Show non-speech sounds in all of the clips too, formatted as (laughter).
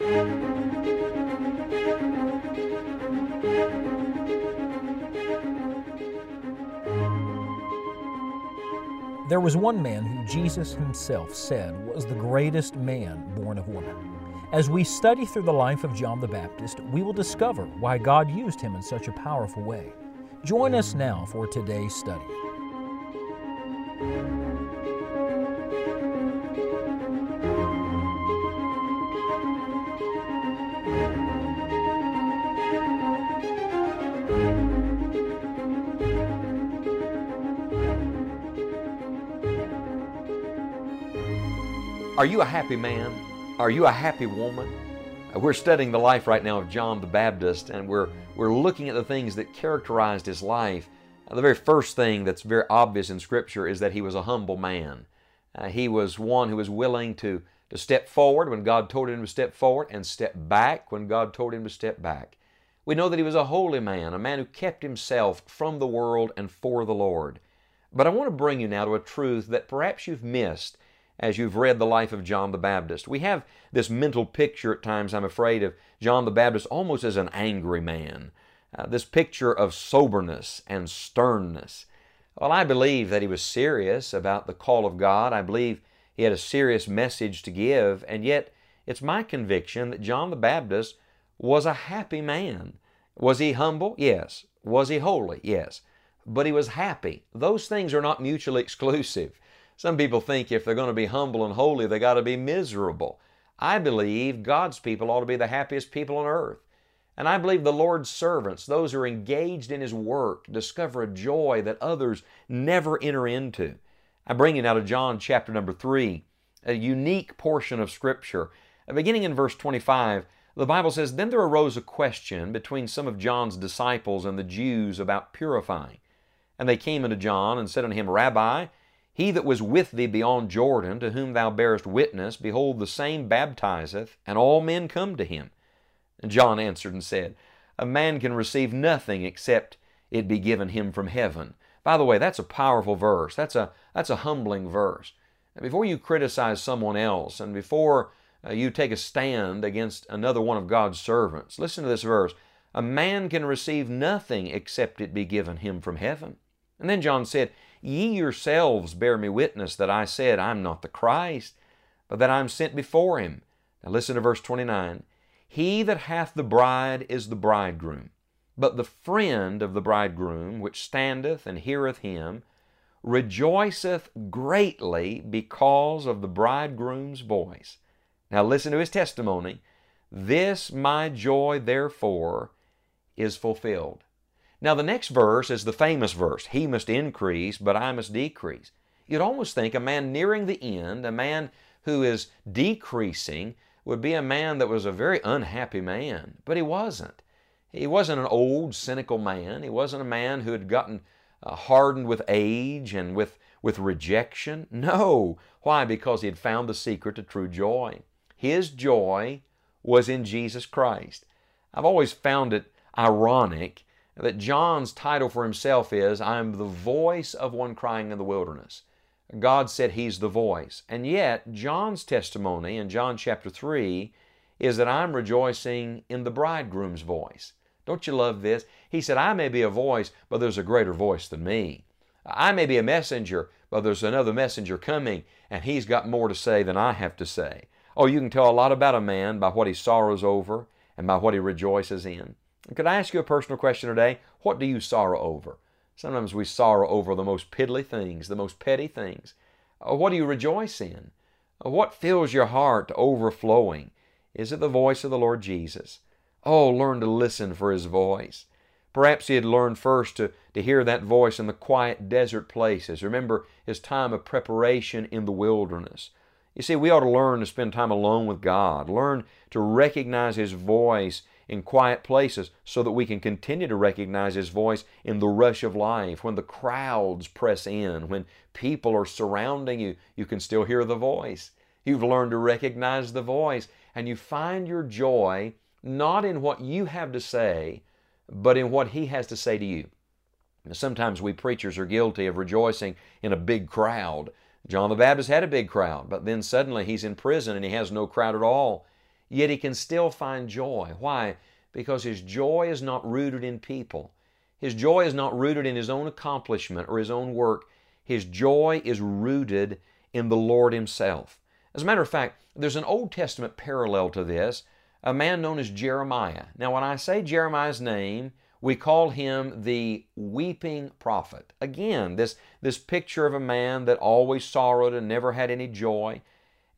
There was one man who Jesus himself said was the greatest man born of woman. As we study through the life of John the Baptist, we will discover why God used him in such a powerful way. Join us now for today's study. Are you a happy man? Are you a happy woman? Uh, We're studying the life right now of John the Baptist, and we're, we're looking at the things that characterized his life. Uh, The very first thing that's very obvious in Scripture is that he was a humble man. Uh, he was one who was willing to, to step forward when God told him to step forward and step back when God told him to step back. We know that he was a holy man, a man who kept himself from the world and for the Lord. But I want to bring you now to a truth that perhaps you've missed as you've read the life of John the Baptist. We have this mental picture at times, I'm afraid, of John the Baptist almost as an angry man. Uh, this picture of soberness and sternness. Well, I believe that he was serious about the call of God. I believe he had a serious message to give, and yet it's my conviction that John the Baptist was a happy man. Was he humble? Yes. Was he holy? Yes. But he was happy. Those things are not mutually (laughs) exclusive. Some people think if they're going to be humble and holy, they got to be miserable. I believe God's people ought to be the happiest people on earth. And I believe the Lord's servants, those who are engaged in His work, discover a joy that others never enter into. I bring you now to John chapter number 3, a unique portion of Scripture. Beginning in verse 25, the Bible says, Then there arose a question between some of John's disciples and the Jews about purifying. And they came unto John and said unto him, Rabbi, he that was with thee beyond Jordan, to whom thou bearest witness, behold, the same baptizeth, and all men come to him. And John answered and said, A man can receive nothing except it be given him from heaven. By the way, that's a powerful verse. That's a, that's a humbling verse. Before you criticize someone else and before uh, you take a stand against another one of God's servants, listen to this verse. A man can receive nothing except it be given him from heaven. And then John said, Ye yourselves bear me witness that I said, I'm not the Christ, but that I'm sent before him. Now listen to verse 29. He that hath the bride is the bridegroom. But the friend of the bridegroom, which standeth and heareth him, rejoiceth greatly because of the bridegroom's voice. Now listen to his testimony. This my joy, therefore, is fulfilled. Now, the next verse is the famous verse He must increase, but I must decrease. You'd almost think a man nearing the end, a man who is decreasing, would be a man that was a very unhappy man, but he wasn't. He wasn't an old, cynical man. He wasn't a man who had gotten uh, hardened with age and with, with rejection. No. Why? Because he had found the secret to true joy. His joy was in Jesus Christ. I've always found it ironic that John's title for himself is, I am the voice of one crying in the wilderness. God said he's the voice. And yet, John's testimony in John chapter 3 is that I'm rejoicing in the bridegroom's voice. Don't you love this? He said, I may be a voice, but there's a greater voice than me. I may be a messenger, but there's another messenger coming, and he's got more to say than I have to say. Oh, you can tell a lot about a man by what he sorrows over and by what he rejoices in. Could I ask you a personal question today? What do you sorrow over? Sometimes we sorrow over the most piddly things, the most petty things. Uh, what do you rejoice in? Uh, what fills your heart to overflowing? Is it the voice of the Lord Jesus? Oh, learn to listen for His voice. Perhaps he had learned first to, to hear that voice in the quiet desert places. Remember his time of preparation in the wilderness. You see, we ought to learn to spend time alone with God, learn to recognize His voice in quiet places so that we can continue to recognize His voice in the rush of life. When the crowds press in, when people are surrounding you, you can still hear the voice. You've learned to recognize the voice, and you find your joy not in what you have to say, but in what He has to say to you. Sometimes we preachers are guilty of rejoicing in a big crowd. John the Baptist had a big crowd, but then suddenly he's in prison and he has no crowd at all. Yet he can still find joy. Why? Because his joy is not rooted in people. His joy is not rooted in his own accomplishment or his own work. His joy is rooted in the Lord Himself. As a matter of fact, there's an Old Testament parallel to this, a man known as Jeremiah. Now, when I say Jeremiah's name, we call him the weeping prophet. Again, this, this picture of a man that always sorrowed and never had any joy.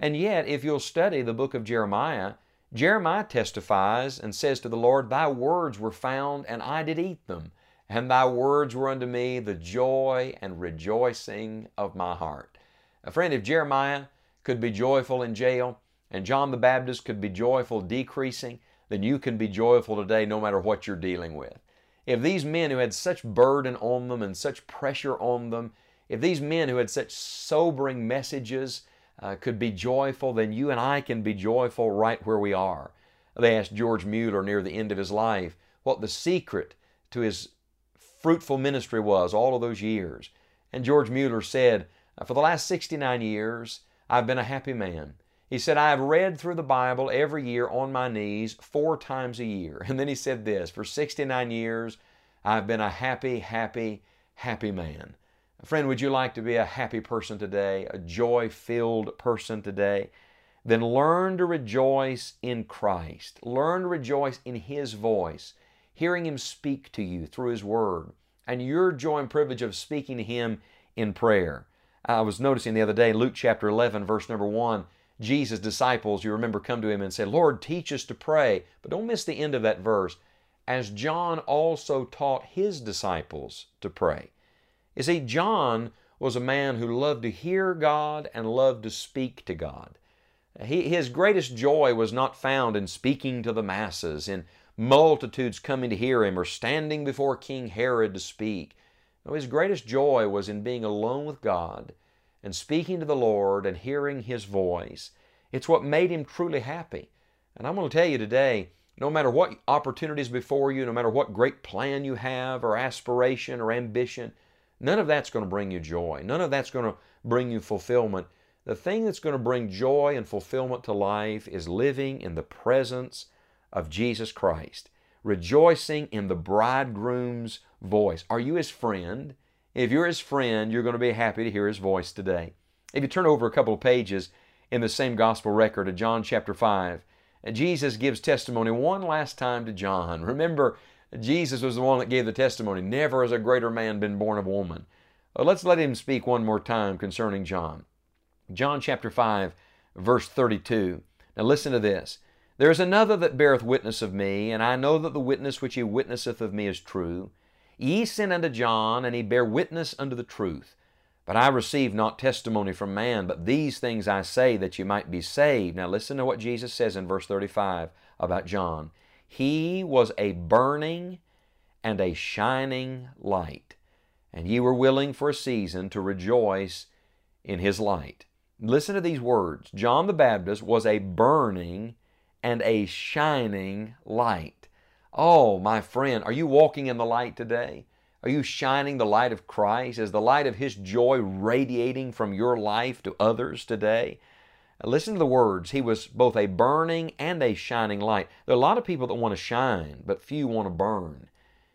And yet, if you'll study the book of Jeremiah, Jeremiah testifies and says to the Lord, Thy words were found, and I did eat them, and Thy words were unto me the joy and rejoicing of my heart. A friend, if Jeremiah could be joyful in jail, and John the Baptist could be joyful decreasing, then you can be joyful today no matter what you're dealing with. If these men who had such burden on them and such pressure on them, if these men who had such sobering messages uh, could be joyful, then you and I can be joyful right where we are. They asked George Mueller near the end of his life what the secret to his fruitful ministry was all of those years. And George Mueller said, For the last 69 years, I've been a happy man. He said, I have read through the Bible every year on my knees four times a year. (laughs) And then he said this For 69 years, I've been a happy, happy, happy man. Friend, would you like to be a happy person today, a joy filled person today? Then learn to rejoice in Christ. Learn to rejoice in His voice, hearing Him speak to you through His Word, and your joy and privilege of speaking to Him in prayer. I was noticing the other day, Luke chapter 11, verse number 1 Jesus' disciples, you remember, come to him and say, Lord, teach us to pray. But don't miss the end of that verse. As John also taught his disciples to pray. You see, John was a man who loved to hear God and loved to speak to God. He, his greatest joy was not found in speaking to the masses, in multitudes coming to hear him, or standing before King Herod to speak. No, his greatest joy was in being alone with God and speaking to the Lord and hearing His voice. It's what made him truly happy. And I'm going to tell you today, no matter what opportunities before you, no matter what great plan you have or aspiration or ambition, none of that's going to bring you joy. None of that's going to bring you fulfillment. The thing that's going to bring joy and fulfillment to life is living in the presence of Jesus Christ, rejoicing in the bridegroom's voice. Are you his friend? If you're his friend, you're going to be happy to hear his voice today. If you turn over a couple of pages in the same gospel record of John chapter 5, Jesus gives testimony one last time to John. Remember, Jesus was the one that gave the testimony. Never has a greater man been born of woman. Well, let's let him speak one more time concerning John. John chapter 5, verse 32. Now listen to this. There is another that beareth witness of me, and I know that the witness which he witnesseth of me is true. Ye sent unto John, and he bare witness unto the truth. But I receive not testimony from man, but these things I say that you might be saved. Now listen to what Jesus says in verse 35 about John. He was a burning and a shining light, and ye were willing for a season to rejoice in his light. Listen to these words John the Baptist was a burning and a shining light. Oh, my friend, are you walking in the light today? Are you shining the light of Christ? Is the light of His joy radiating from your life to others today? Listen to the words. He was both a burning and a shining light. There are a lot of people that want to shine, but few want to burn.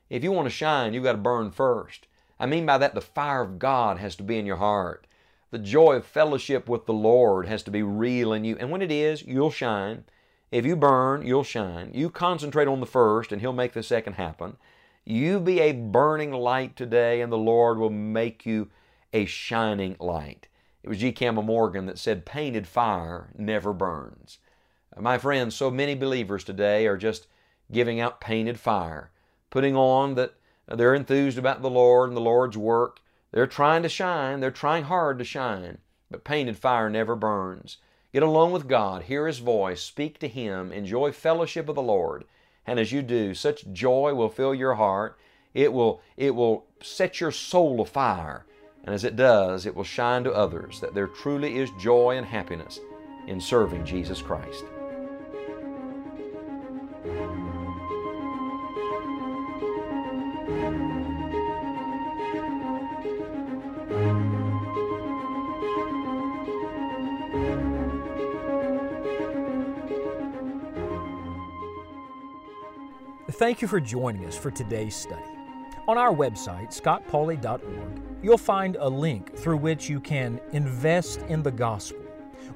If you want to shine, you've got to burn first. I mean by that, the fire of God has to be in your heart. The joy of fellowship with the Lord has to be real in you. And when it is, you'll shine. If you burn, you'll shine. You concentrate on the first, and He'll make the second happen. You be a burning light today, and the Lord will make you a shining light. It was G. Campbell Morgan that said, Painted fire never burns. Uh, my friends, so many believers today are just giving out painted fire, putting on that they're enthused about the Lord and the Lord's work. They're trying to shine, they're trying hard to shine, but painted fire never burns. Get alone with God, hear His voice, speak to Him, enjoy fellowship with the Lord. And as you do, such joy will fill your heart. It will, it will set your soul afire. And as it does, it will shine to others that there truly is joy and happiness in serving Jesus Christ. Thank you for joining us for today's study. On our website, scottpauley.org, you'll find a link through which you can invest in the gospel.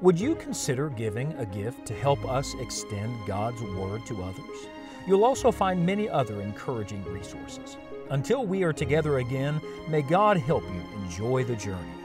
Would you consider giving a gift to help us extend God's Word to others? You'll also find many other encouraging resources. Until we are together again, may God help you enjoy the journey.